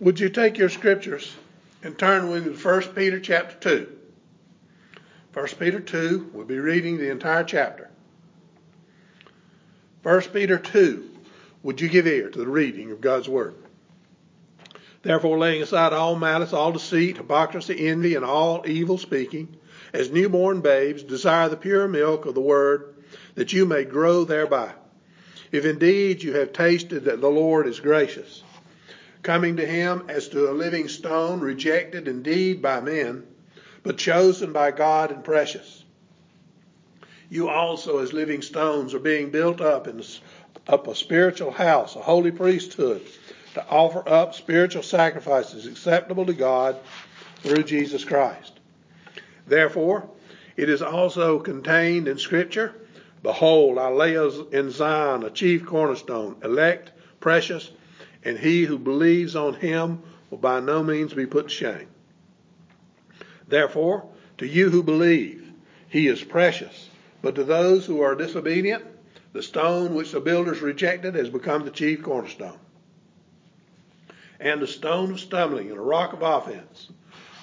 Would you take your scriptures and turn with me to 1 Peter chapter 2? 1 Peter 2, we'll be reading the entire chapter. 1 Peter 2, would you give ear to the reading of God's word? Therefore, laying aside all malice, all deceit, hypocrisy, envy, and all evil speaking, as newborn babes, desire the pure milk of the word, that you may grow thereby. If indeed you have tasted that the Lord is gracious, coming to him as to a living stone, rejected indeed by men, but chosen by God and precious. You also, as living stones, are being built up in up a spiritual house, a holy priesthood, to offer up spiritual sacrifices acceptable to God through Jesus Christ. Therefore, it is also contained in Scripture Behold, I lay in Zion a chief cornerstone, elect, precious, and he who believes on him will by no means be put to shame. Therefore, to you who believe, he is precious. But to those who are disobedient, the stone which the builders rejected has become the chief cornerstone. And a stone of stumbling and a rock of offense.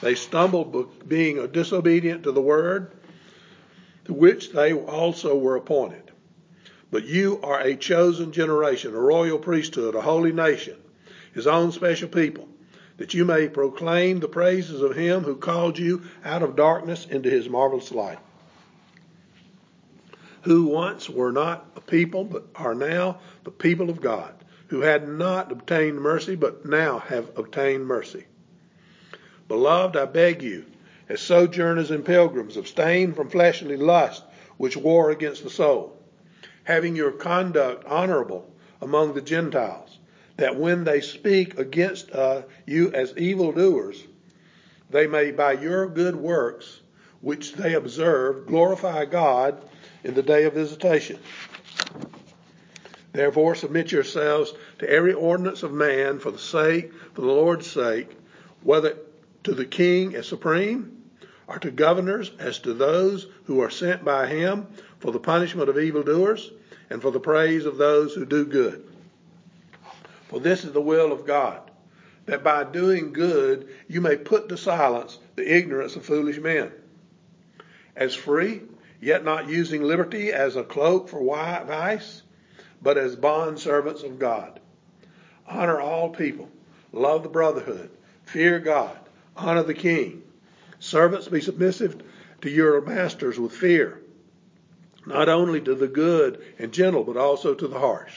They stumbled being disobedient to the word, to which they also were appointed. But you are a chosen generation, a royal priesthood, a holy nation, his own special people, that you may proclaim the praises of him who called you out of darkness into his marvelous light. Who once were not a people, but are now the people of God, who had not obtained mercy, but now have obtained mercy. Beloved, I beg you, as sojourners and pilgrims, abstain from fleshly lust, which war against the soul having your conduct honorable among the Gentiles, that when they speak against uh, you as evildoers, they may by your good works, which they observe, glorify God in the day of visitation. Therefore, submit yourselves to every ordinance of man for the sake, for the Lord's sake, whether to the king as supreme, or to governors as to those who are sent by him for the punishment of evildoers and for the praise of those who do good. For this is the will of God, that by doing good you may put to silence the ignorance of foolish men. As free, yet not using liberty as a cloak for vice, but as bond servants of God. Honor all people, love the brotherhood, fear God, honor the king. Servants be submissive to your masters with fear not only to the good and gentle, but also to the harsh.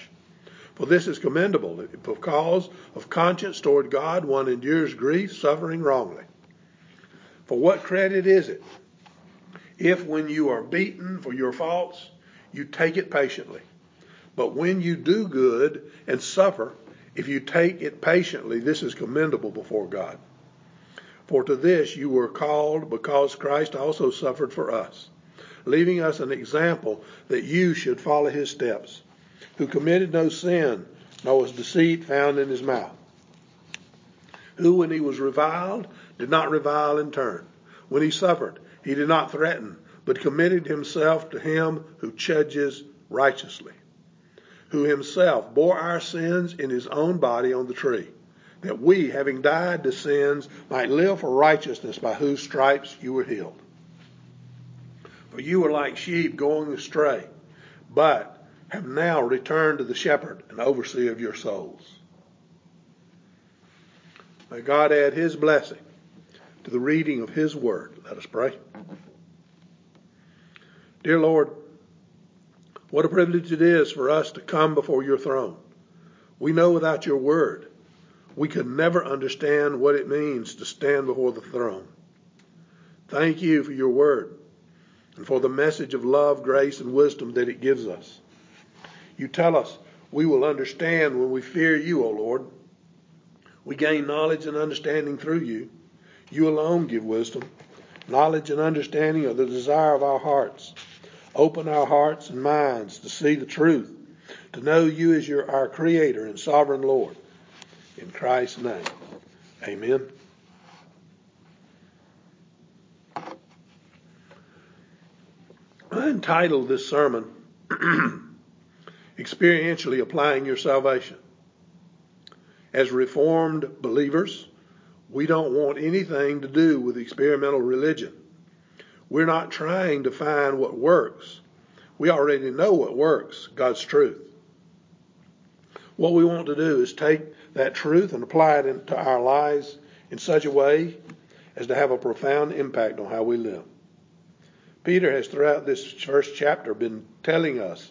For this is commendable, because of conscience toward God one endures grief, suffering wrongly. For what credit is it if when you are beaten for your faults, you take it patiently? But when you do good and suffer, if you take it patiently, this is commendable before God. For to this you were called because Christ also suffered for us leaving us an example that you should follow his steps, who committed no sin, nor was deceit found in his mouth, who, when he was reviled, did not revile in turn. When he suffered, he did not threaten, but committed himself to him who judges righteously, who himself bore our sins in his own body on the tree, that we, having died to sins, might live for righteousness, by whose stripes you were healed. For you were like sheep going astray, but have now returned to the shepherd and overseer of your souls. May God add his blessing to the reading of his word. Let us pray. Dear Lord, what a privilege it is for us to come before your throne. We know without your word, we could never understand what it means to stand before the throne. Thank you for your word and for the message of love, grace, and wisdom that it gives us. You tell us we will understand when we fear you, O Lord. We gain knowledge and understanding through you. You alone give wisdom. Knowledge and understanding are the desire of our hearts. Open our hearts and minds to see the truth, to know you as your, our Creator and Sovereign Lord. In Christ's name, amen. Entitled this sermon, Experientially Applying Your Salvation. As Reformed believers, we don't want anything to do with experimental religion. We're not trying to find what works. We already know what works God's truth. What we want to do is take that truth and apply it into our lives in such a way as to have a profound impact on how we live. Peter has throughout this first chapter been telling us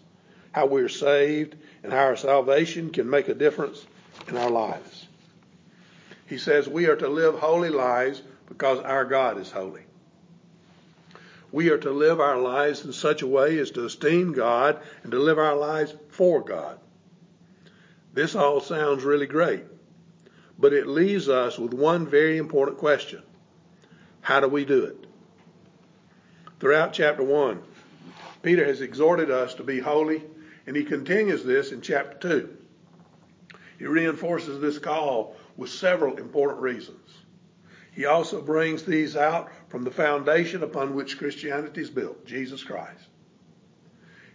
how we're saved and how our salvation can make a difference in our lives. He says we are to live holy lives because our God is holy. We are to live our lives in such a way as to esteem God and to live our lives for God. This all sounds really great, but it leaves us with one very important question. How do we do it? Throughout chapter 1, Peter has exhorted us to be holy, and he continues this in chapter 2. He reinforces this call with several important reasons. He also brings these out from the foundation upon which Christianity is built, Jesus Christ.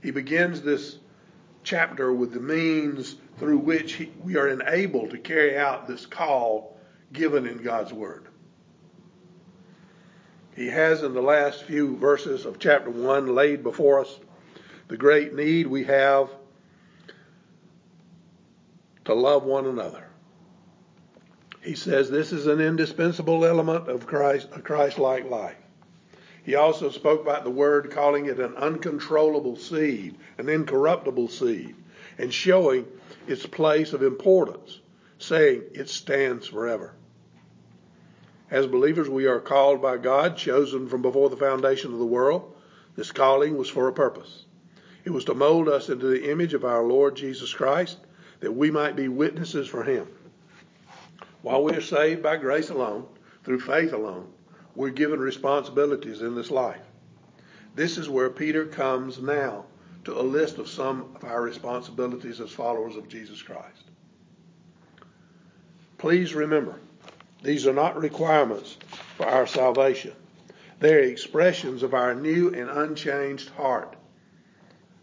He begins this chapter with the means through which he, we are enabled to carry out this call given in God's Word. He has, in the last few verses of chapter 1, laid before us the great need we have to love one another. He says this is an indispensable element of Christ, a Christ-like life. He also spoke about the word, calling it an uncontrollable seed, an incorruptible seed, and showing its place of importance, saying it stands forever. As believers, we are called by God, chosen from before the foundation of the world. This calling was for a purpose. It was to mold us into the image of our Lord Jesus Christ, that we might be witnesses for Him. While we are saved by grace alone, through faith alone, we're given responsibilities in this life. This is where Peter comes now to a list of some of our responsibilities as followers of Jesus Christ. Please remember, these are not requirements for our salvation. They're expressions of our new and unchanged heart.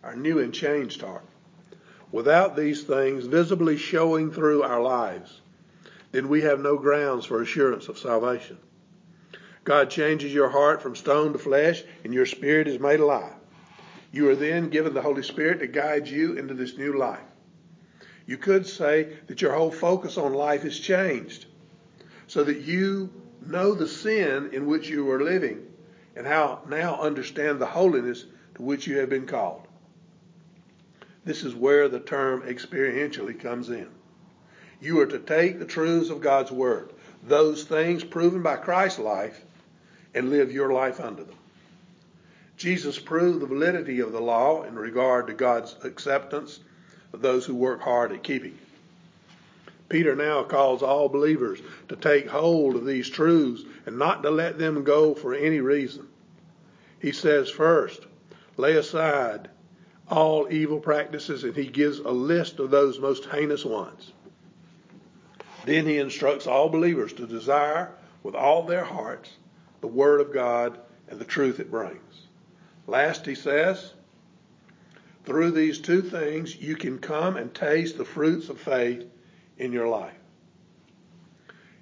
Our new and changed heart. Without these things visibly showing through our lives, then we have no grounds for assurance of salvation. God changes your heart from stone to flesh, and your spirit is made alive. You are then given the Holy Spirit to guide you into this new life. You could say that your whole focus on life is changed so that you know the sin in which you are living and how now understand the holiness to which you have been called. This is where the term experientially comes in. You are to take the truths of God's Word, those things proven by Christ's life, and live your life under them. Jesus proved the validity of the law in regard to God's acceptance of those who work hard at keeping it. Peter now calls all believers to take hold of these truths and not to let them go for any reason. He says, first, lay aside all evil practices, and he gives a list of those most heinous ones. Then he instructs all believers to desire with all their hearts the Word of God and the truth it brings. Last, he says, through these two things you can come and taste the fruits of faith in your life.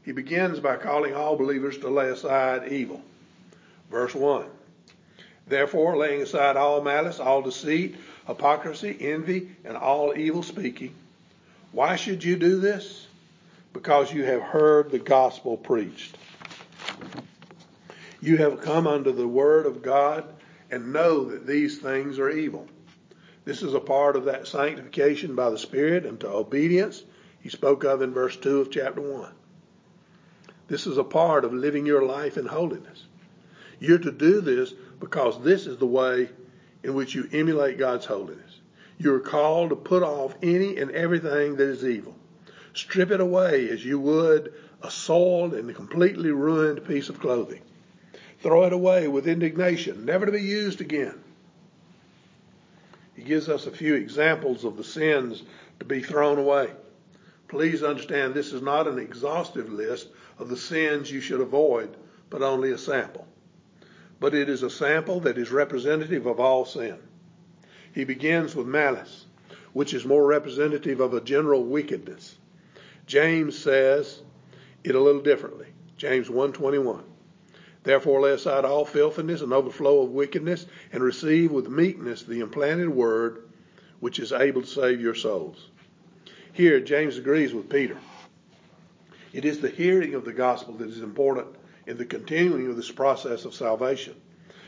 He begins by calling all believers to lay aside evil. Verse 1. Therefore, laying aside all malice, all deceit, hypocrisy, envy, and all evil speaking. Why should you do this? Because you have heard the gospel preached. You have come under the word of God and know that these things are evil. This is a part of that sanctification by the Spirit unto obedience he spoke of in verse 2 of chapter 1. This is a part of living your life in holiness. You're to do this because this is the way in which you emulate God's holiness. You're called to put off any and everything that is evil. Strip it away as you would a soiled and completely ruined piece of clothing. Throw it away with indignation, never to be used again. He gives us a few examples of the sins to be thrown away. Please understand this is not an exhaustive list of the sins you should avoid, but only a sample. But it is a sample that is representative of all sin. He begins with malice, which is more representative of a general wickedness. James says it a little differently. James 1:21. Therefore lay aside all filthiness and overflow of wickedness and receive with meekness the implanted word which is able to save your souls. Here James agrees with Peter. It is the hearing of the gospel that is important in the continuing of this process of salvation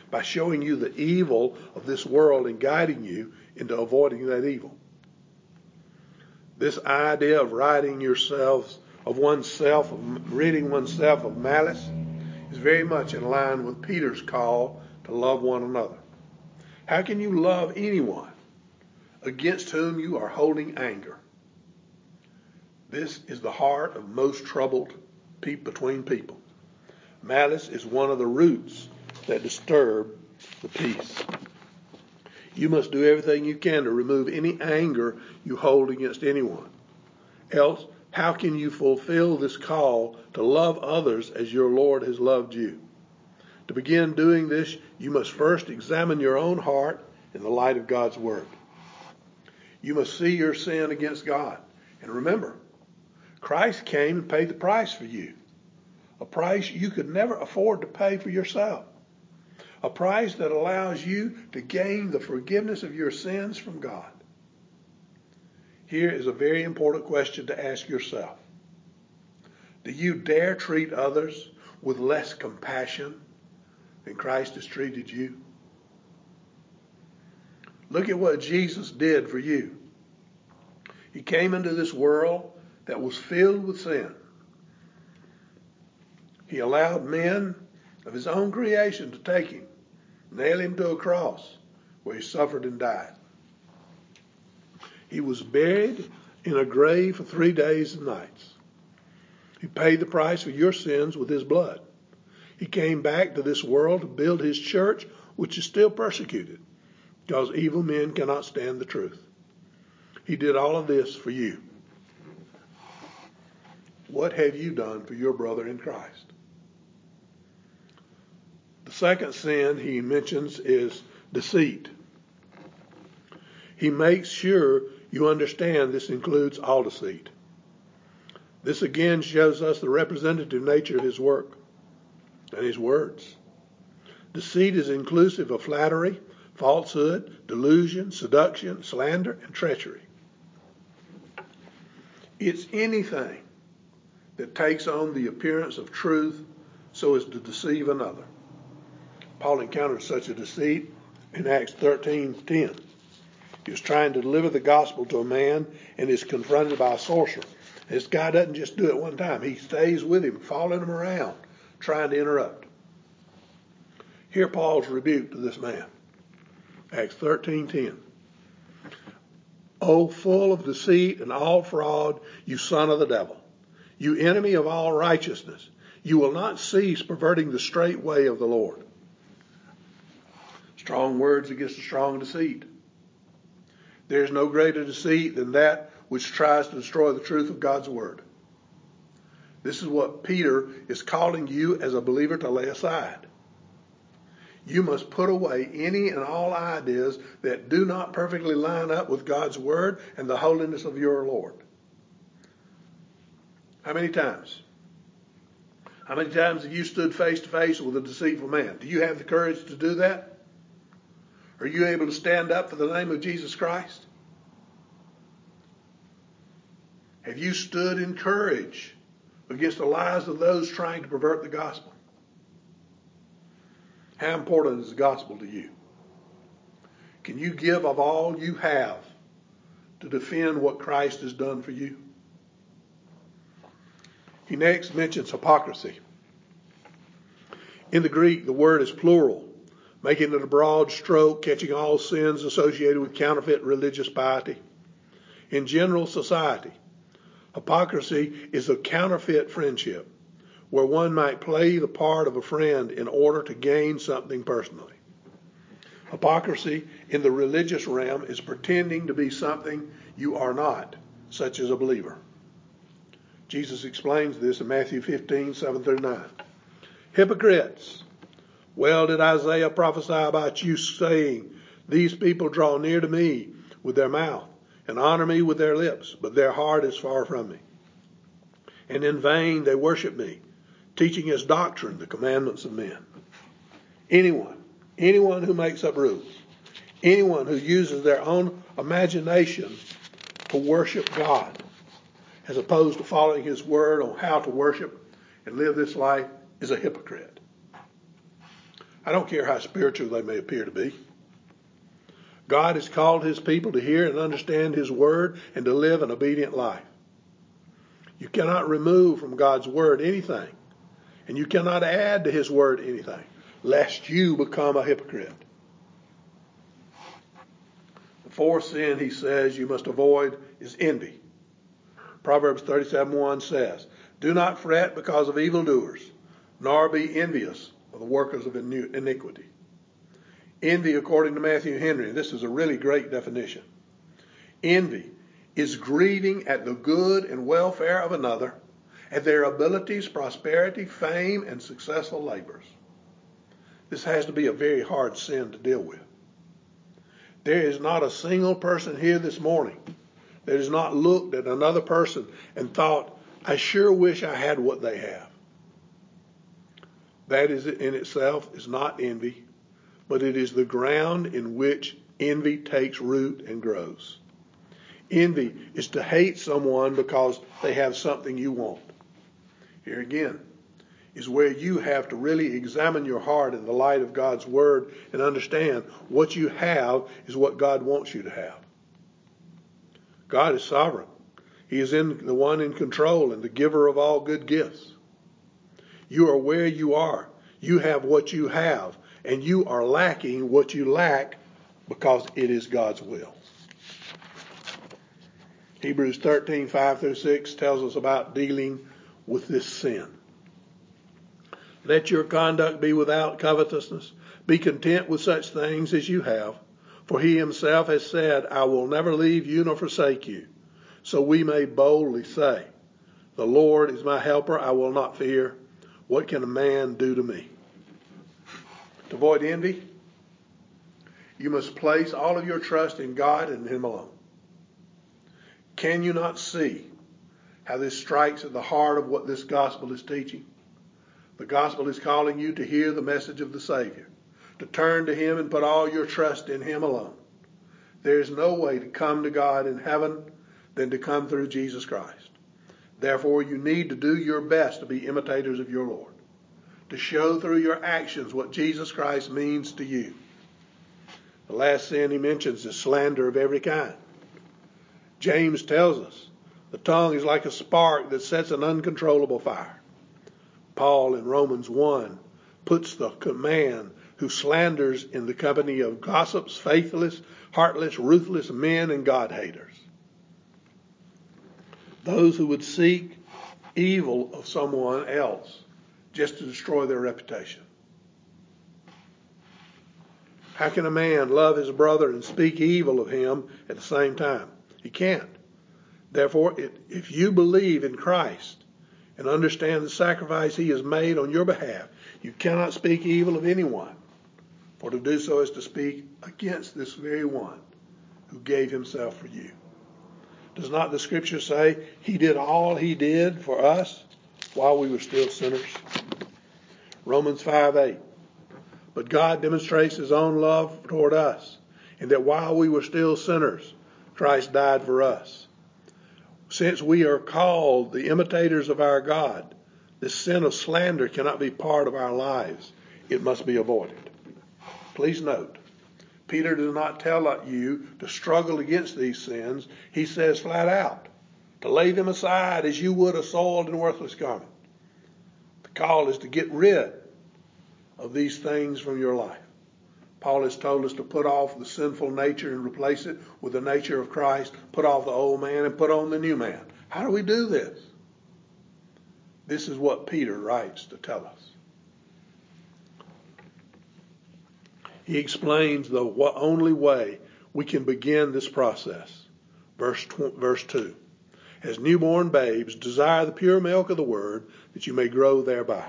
by showing you the evil of this world and guiding you into avoiding that evil. This idea of ridding yourselves of oneself, of ridding oneself of malice, is very much in line with Peter's call to love one another. How can you love anyone against whom you are holding anger? This is the heart of most troubled people between people. Malice is one of the roots that disturb the peace. You must do everything you can to remove any anger you hold against anyone. Else, how can you fulfill this call to love others as your Lord has loved you? To begin doing this, you must first examine your own heart in the light of God's Word. You must see your sin against God. And remember, Christ came and paid the price for you. A price you could never afford to pay for yourself. A price that allows you to gain the forgiveness of your sins from God. Here is a very important question to ask yourself. Do you dare treat others with less compassion than Christ has treated you? Look at what Jesus did for you. He came into this world that was filled with sin. He allowed men of his own creation to take him, nail him to a cross where he suffered and died. He was buried in a grave for three days and nights. He paid the price for your sins with his blood. He came back to this world to build his church, which is still persecuted because evil men cannot stand the truth. He did all of this for you. What have you done for your brother in Christ? The second sin he mentions is deceit. He makes sure you understand this includes all deceit. This again shows us the representative nature of his work and his words. Deceit is inclusive of flattery, falsehood, delusion, seduction, slander, and treachery. It's anything that takes on the appearance of truth so as to deceive another. Paul encountered such a deceit in Acts 13:10. He was trying to deliver the gospel to a man and is confronted by a sorcerer. This guy doesn't just do it one time. He stays with him, following him around, trying to interrupt. Hear Paul's rebuke to this man. Acts 13:10. O full of deceit and all fraud, you son of the devil, you enemy of all righteousness, you will not cease perverting the straight way of the Lord. Strong words against a strong deceit. There is no greater deceit than that which tries to destroy the truth of God's word. This is what Peter is calling you as a believer to lay aside. You must put away any and all ideas that do not perfectly line up with God's word and the holiness of your Lord. How many times? How many times have you stood face to face with a deceitful man? Do you have the courage to do that? Are you able to stand up for the name of Jesus Christ? Have you stood in courage against the lies of those trying to pervert the gospel? How important is the gospel to you? Can you give of all you have to defend what Christ has done for you? He next mentions hypocrisy. In the Greek, the word is plural making it a broad stroke, catching all sins associated with counterfeit religious piety. In general society, hypocrisy is a counterfeit friendship where one might play the part of a friend in order to gain something personally. Hypocrisy in the religious realm is pretending to be something you are not, such as a believer. Jesus explains this in Matthew 15, 7 through 9. Hypocrites, well did Isaiah prophesy about you, saying, These people draw near to me with their mouth and honor me with their lips, but their heart is far from me. and in vain they worship me, teaching as doctrine the commandments of men. Anyone, anyone who makes up rules, anyone who uses their own imagination to worship God, as opposed to following His word on how to worship and live this life, is a hypocrite. I don't care how spiritual they may appear to be. God has called His people to hear and understand His word and to live an obedient life. You cannot remove from God's word anything, and you cannot add to His word anything, lest you become a hypocrite. The fourth sin he says you must avoid is envy. Proverbs 37:1 says, "Do not fret because of evildoers, nor be envious of the workers of iniquity." Envy, according to Matthew Henry, this is a really great definition. Envy is grieving at the good and welfare of another, at their abilities, prosperity, fame, and successful labors. This has to be a very hard sin to deal with. There is not a single person here this morning that has not looked at another person and thought, I sure wish I had what they have. That is in itself is not envy, but it is the ground in which envy takes root and grows. Envy is to hate someone because they have something you want. Here again is where you have to really examine your heart in the light of God's Word and understand what you have is what God wants you to have. God is sovereign. He is in the one in control and the giver of all good gifts. You are where you are. You have what you have and you are lacking what you lack because it is God's will. Hebrews 13, 5 through 6 tells us about dealing with this sin. Let your conduct be without covetousness. Be content with such things as you have. For he himself has said, I will never leave you nor forsake you. So we may boldly say, The Lord is my helper. I will not fear. What can a man do to me? To avoid envy, you must place all of your trust in God and Him alone. Can you not see how this strikes at the heart of what this gospel is teaching? The gospel is calling you to hear the message of the Savior, to turn to Him and put all your trust in Him alone. There is no way to come to God in heaven than to come through Jesus Christ. Therefore, you need to do your best to be imitators of your Lord to show through your actions what Jesus Christ means to you. The last sin he mentions is slander of every kind. James tells us the tongue is like a spark that sets an uncontrollable fire. Paul in Romans 1 puts the command who slanders in the company of gossips, faithless, heartless, ruthless men, and God haters. Those who would seek evil of someone else just to destroy their reputation. How can a man love his brother and speak evil of him at the same time? He can't. Therefore, if you believe in Christ and understand the sacrifice he has made on your behalf, you cannot speak evil of anyone. For to do so is to speak against this very one who gave himself for you. Does not the scripture say he did all he did for us while we were still sinners? Romans 5 8. But God demonstrates his own love toward us, in that while we were still sinners, Christ died for us. Since we are called the imitators of our God, this sin of slander cannot be part of our lives. It must be avoided. Please note, Peter does not tell you to struggle against these sins. He says flat out to lay them aside as you would a soiled and worthless garment The call is to get rid of these things from your life. Paul has told us to put off the sinful nature and replace it with the nature of Christ, put off the old man and put on the new man. How do we do this? This is what Peter writes to tell us. He explains the only way we can begin this process. Verse, verse 2. As newborn babes, desire the pure milk of the word that you may grow thereby.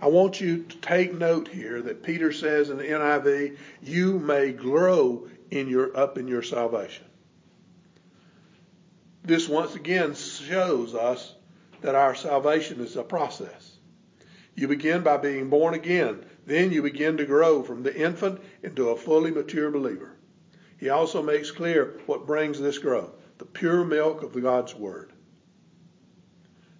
I want you to take note here that Peter says in the NIV, you may grow in your up in your salvation. This once again shows us that our salvation is a process. You begin by being born again. Then you begin to grow from the infant into a fully mature believer. He also makes clear what brings this growth the pure milk of God's Word.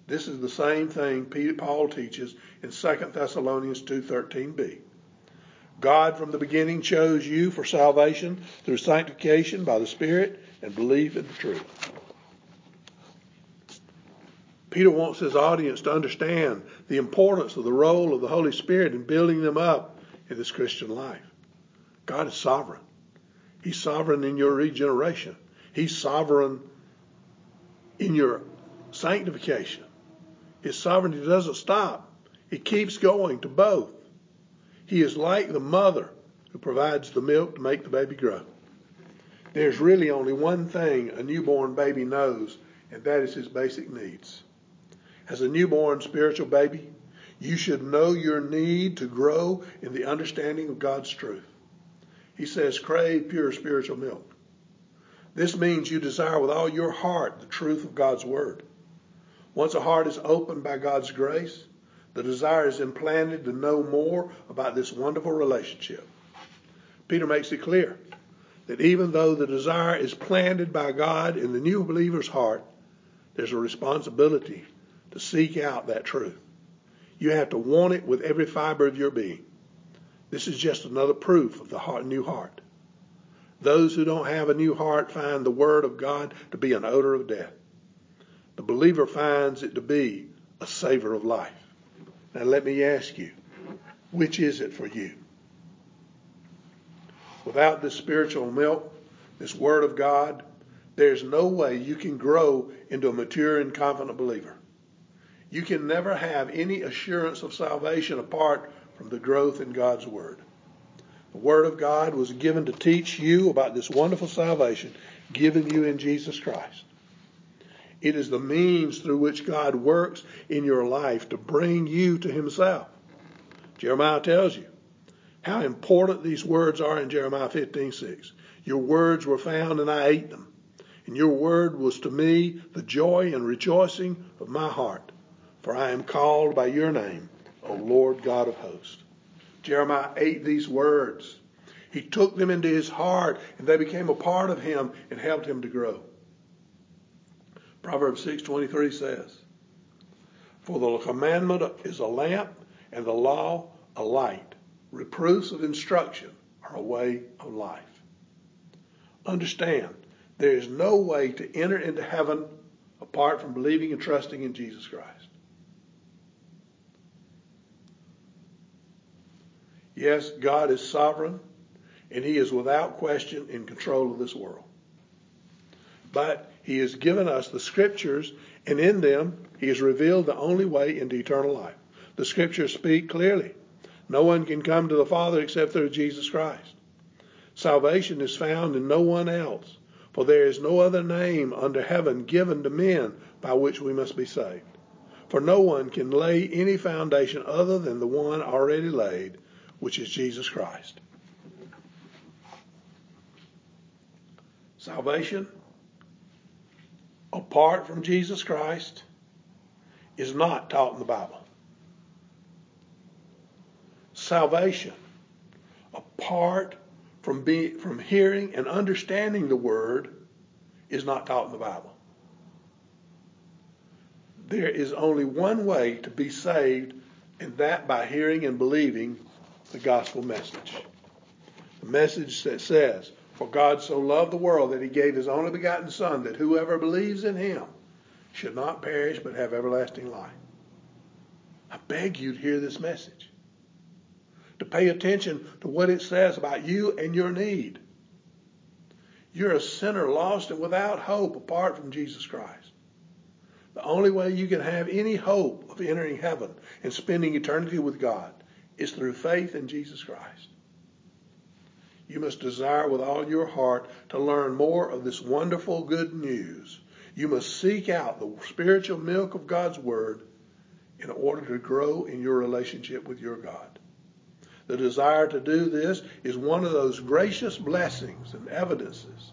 This is the same thing Paul teaches in 2 Thessalonians 2:13b. God from the beginning chose you for salvation through sanctification by the Spirit and belief in the truth. Peter wants his audience to understand the importance of the role of the Holy Spirit in building them up in this Christian life. God is sovereign. He's sovereign in your regeneration. He's sovereign in your sanctification. His sovereignty doesn't stop. It keeps going to both. He is like the mother who provides the milk to make the baby grow. There's really only one thing a newborn baby knows, and that is his basic needs. As a newborn spiritual baby, you should know your need to grow in the understanding of God's truth. He says, crave pure spiritual milk. This means you desire with all your heart the truth of God's word. Once a heart is opened by God's grace, the desire is implanted to know more about this wonderful relationship. Peter makes it clear that even though the desire is planted by God in the new believer's heart, there's a responsibility to seek out that truth. You have to want it with every fiber of your being. This is just another proof of the heart, new heart. Those who don't have a new heart find the Word of God to be an odor of death. The believer finds it to be a savor of life. Now let me ask you, which is it for you? Without this spiritual milk, this Word of God, there's no way you can grow into a mature and confident believer. You can never have any assurance of salvation apart from the growth in God's Word. The Word of God was given to teach you about this wonderful salvation given you in Jesus Christ. It is the means through which God works in your life to bring you to Himself. Jeremiah tells you how important these words are in Jeremiah 15:6. Your words were found and I ate them, and your word was to me the joy and rejoicing of my heart, for I am called by your name O Lord God of hosts. Jeremiah ate these words. He took them into his heart and they became a part of him and helped him to grow. Proverbs 6:23 says, "For the commandment is a lamp and the law a light. Reproofs of instruction are a way of life." Understand, there is no way to enter into heaven apart from believing and trusting in Jesus Christ. Yes, God is sovereign, and He is without question in control of this world. But He has given us the Scriptures, and in them He has revealed the only way into eternal life. The Scriptures speak clearly. No one can come to the Father except through Jesus Christ. Salvation is found in no one else, for there is no other name under heaven given to men by which we must be saved. For no one can lay any foundation other than the one already laid, which is Jesus Christ. Salvation, apart from Jesus Christ, is not taught in the Bible. Salvation, apart from, being, from hearing and understanding the Word, is not taught in the Bible. There is only one way to be saved, and that by hearing and believing the gospel message. The message that says, For God so loved the world that he gave his only begotten Son, that whoever believes in him should not perish but have everlasting life. I beg you to hear this message, to pay attention to what it says about you and your need. You're a sinner lost and without hope apart from Jesus Christ. The only way you can have any hope of entering heaven and spending eternity with God is through faith in Jesus Christ. You must desire with all your heart to learn more of this wonderful good news. You must seek out the spiritual milk of God's Word in order to grow in your relationship with your God. The desire to do this is one of those gracious blessings and evidences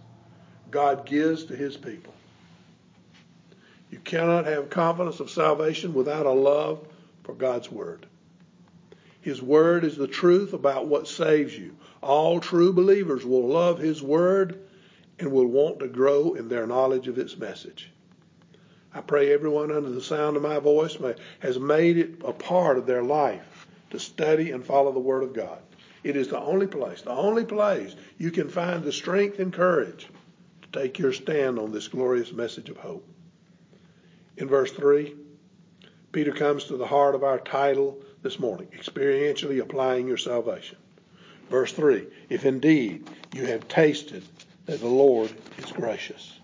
God gives to His people. You cannot have confidence of salvation without a love for God's Word. His Word is the truth about what saves you. All true believers will love His Word and will want to grow in their knowledge of its message. I pray everyone under the sound of my voice may, has made it a part of their life to study and follow the Word of God. It is the only place, the only place you can find the strength and courage to take your stand on this glorious message of hope. In verse 3, Peter comes to the heart of our title this morning, experientially applying your salvation. Verse 3, if indeed you have tasted that the Lord is gracious.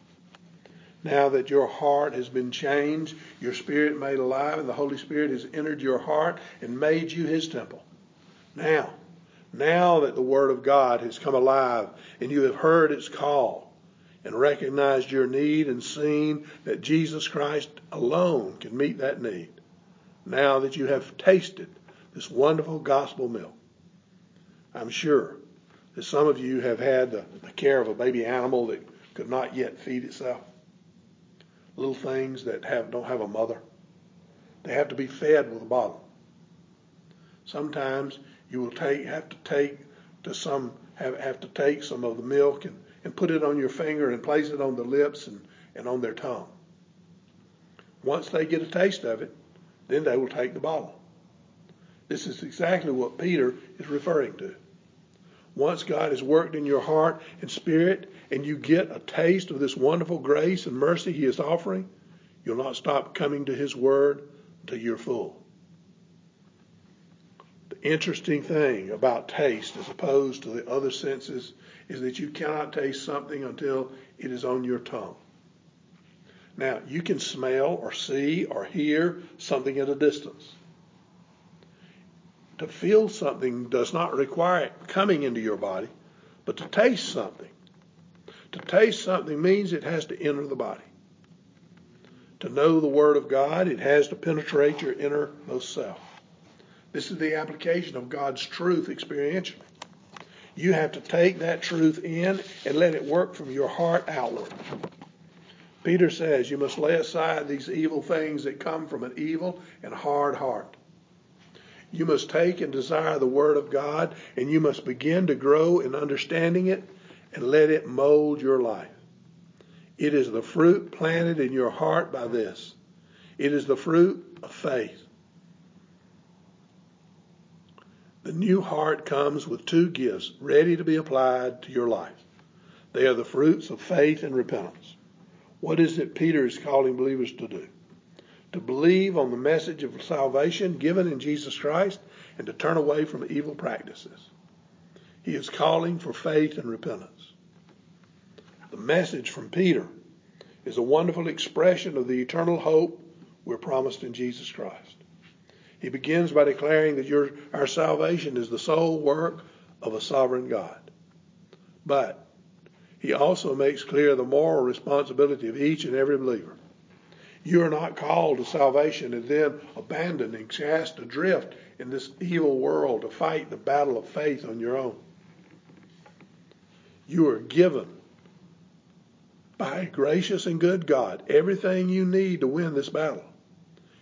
Now that your heart has been changed, your spirit made alive, and the Holy Spirit has entered your heart and made you his temple. Now, now that the Word of God has come alive and you have heard its call and recognized your need and seen that Jesus Christ alone can meet that need, now that you have tasted this wonderful gospel milk, I'm sure that some of you have had the, the care of a baby animal that could not yet feed itself. Little things that have, don't have a mother. They have to be fed with a bottle. Sometimes you will take have to take to some have, have to take some of the milk and, and put it on your finger and place it on the lips and, and on their tongue. Once they get a taste of it, then they will take the bottle. This is exactly what Peter is referring to. Once God has worked in your heart and spirit and you get a taste of this wonderful grace and mercy he is offering, you'll not stop coming to his word until you're full The interesting thing about taste as opposed to the other senses is that you cannot taste something until it is on your tongue. Now, you can smell or see or hear something at a distance. To feel something does not require it coming into your body, but to taste something. To taste something means it has to enter the body. To know the Word of God, it has to penetrate your innermost self. This is the application of God's truth experientially. You have to take that truth in and let it work from your heart outward. Peter says you must lay aside these evil things that come from an evil and hard heart. You must take and desire the Word of God, and you must begin to grow in understanding it and let it mold your life. It is the fruit planted in your heart by this. It is the fruit of faith. The new heart comes with two gifts ready to be applied to your life. They are the fruits of faith and repentance. What is it Peter is calling believers to do? To believe on the message of salvation given in Jesus Christ and to turn away from evil practices. He is calling for faith and repentance. The message from Peter is a wonderful expression of the eternal hope we're promised in Jesus Christ. He begins by declaring that your, our salvation is the sole work of a sovereign God. But he also makes clear the moral responsibility of each and every believer. You are not called to salvation and then abandoned and cast adrift in this evil world to fight the battle of faith on your own. You are given by a gracious and good God everything you need to win this battle.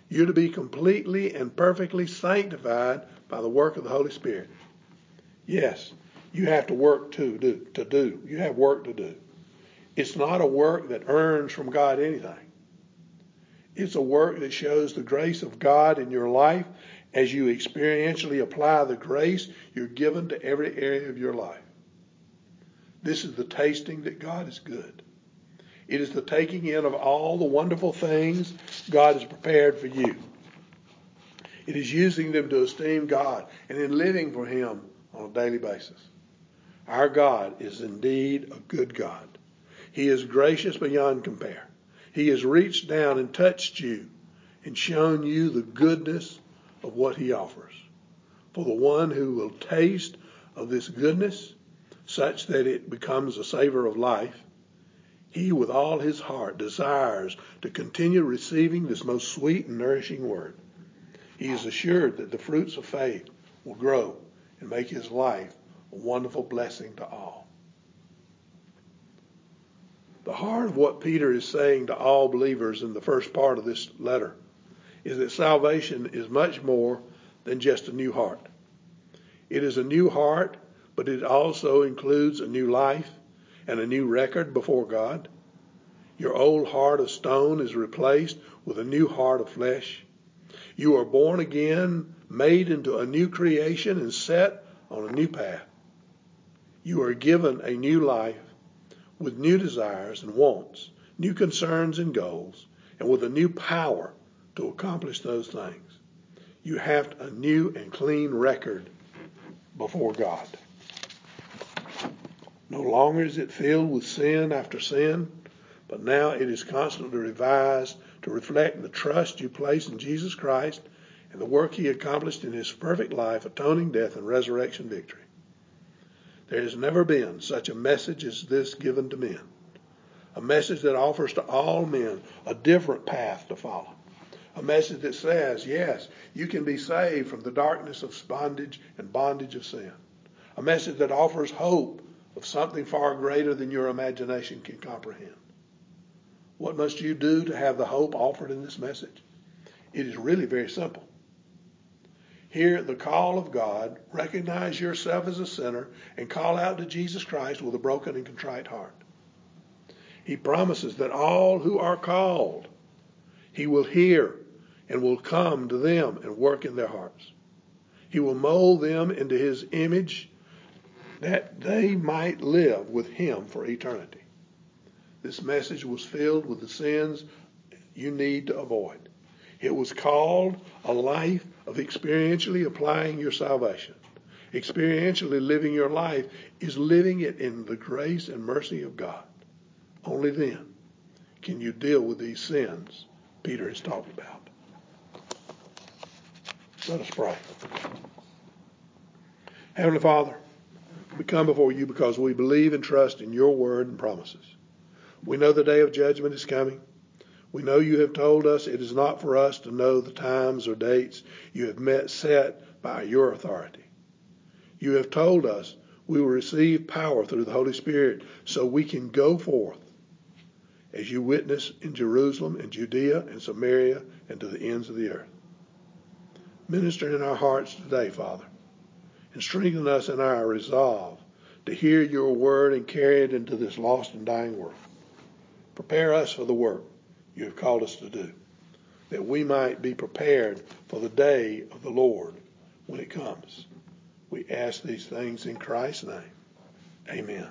You're to be completely and perfectly sanctified by the work of the Holy Spirit. Yes, you have to work to do to do. You have work to do. It's not a work that earns from God anything. It's a work that shows the grace of God in your life as you experientially apply the grace you're given to every area of your life. This is the tasting that God is good. It is the taking in of all the wonderful things God has prepared for you. It is using them to esteem God and in living for Him on a daily basis. Our God is indeed a good God. He is gracious beyond compare. He has reached down and touched you and shown you the goodness of what He offers. For the one who will taste of this goodness, such that it becomes a savor of life, he with all his heart desires to continue receiving this most sweet and nourishing word. He is assured that the fruits of faith will grow and make his life wonderful blessing to all. The heart of what Peter is saying to all believers in the first part of this letter is that salvation is much more than just a new heart. It is a new heart, but it also includes a new life and a new record before God. Your old heart of stone is replaced with a new heart of flesh. You are born again, made into a new creation, and set on a new path. You are given a new life with new desires and wants, new concerns and goals, and with a new power to accomplish those things. You have a new and clean record before God. No longer is it filled with sin after sin, but now it is constantly revised to reflect the trust you place in Jesus Christ and the work he accomplished in his perfect life, atoning death and resurrection victory. There has never been such a message as this given to men. A message that offers to all men a different path to follow. A message that says, yes, you can be saved from the darkness of bondage and bondage of sin. A message that offers hope of something far greater than your imagination can comprehend. What must you do to have the hope offered in this message? It is really very simple. Hear the call of God, recognize yourself as a sinner, and call out to Jesus Christ with a broken and contrite heart. He promises that all who are called, He will hear and will come to them and work in their hearts. He will mold them into His image that they might live with Him for eternity. This message was filled with the sins you need to avoid. It was called a life of experientially applying your salvation. Experientially living your life is living it in the grace and mercy of God. Only then can you deal with these sins Peter has talked about. Let us pray. Heavenly Father, we come before you because we believe and trust in your word and promises. We know the day of judgment is coming. We know you have told us it is not for us to know the times or dates you have met set by your authority. You have told us we will receive power through the Holy Spirit so we can go forth as you witness in Jerusalem and Judea and Samaria and to the ends of the earth. Minister in our hearts today, Father, and strengthen us in our resolve to hear your word and carry it into this lost and dying world. Prepare us for the work you have called us to do, that we might be prepared for the day of the Lord when it comes. We ask these things in Christ's name. Amen.